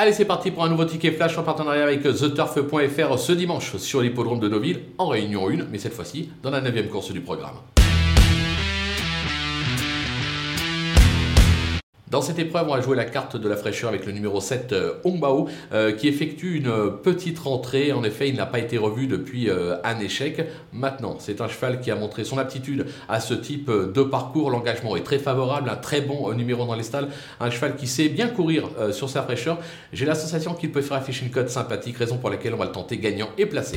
Allez, c'est parti pour un nouveau ticket flash en partenariat avec TheTurf.fr ce dimanche sur l'hippodrome de Deauville en réunion 1, mais cette fois-ci dans la 9 course du programme. Dans cette épreuve, on va jouer la carte de la fraîcheur avec le numéro 7, euh, Ongbao, euh, qui effectue une petite rentrée. En effet, il n'a pas été revu depuis euh, un échec. Maintenant, c'est un cheval qui a montré son aptitude à ce type de parcours. L'engagement est très favorable, un très bon numéro dans les stalles. Un cheval qui sait bien courir sur sa fraîcheur. J'ai la sensation qu'il peut faire afficher une cote sympathique, raison pour laquelle on va le tenter gagnant et placé.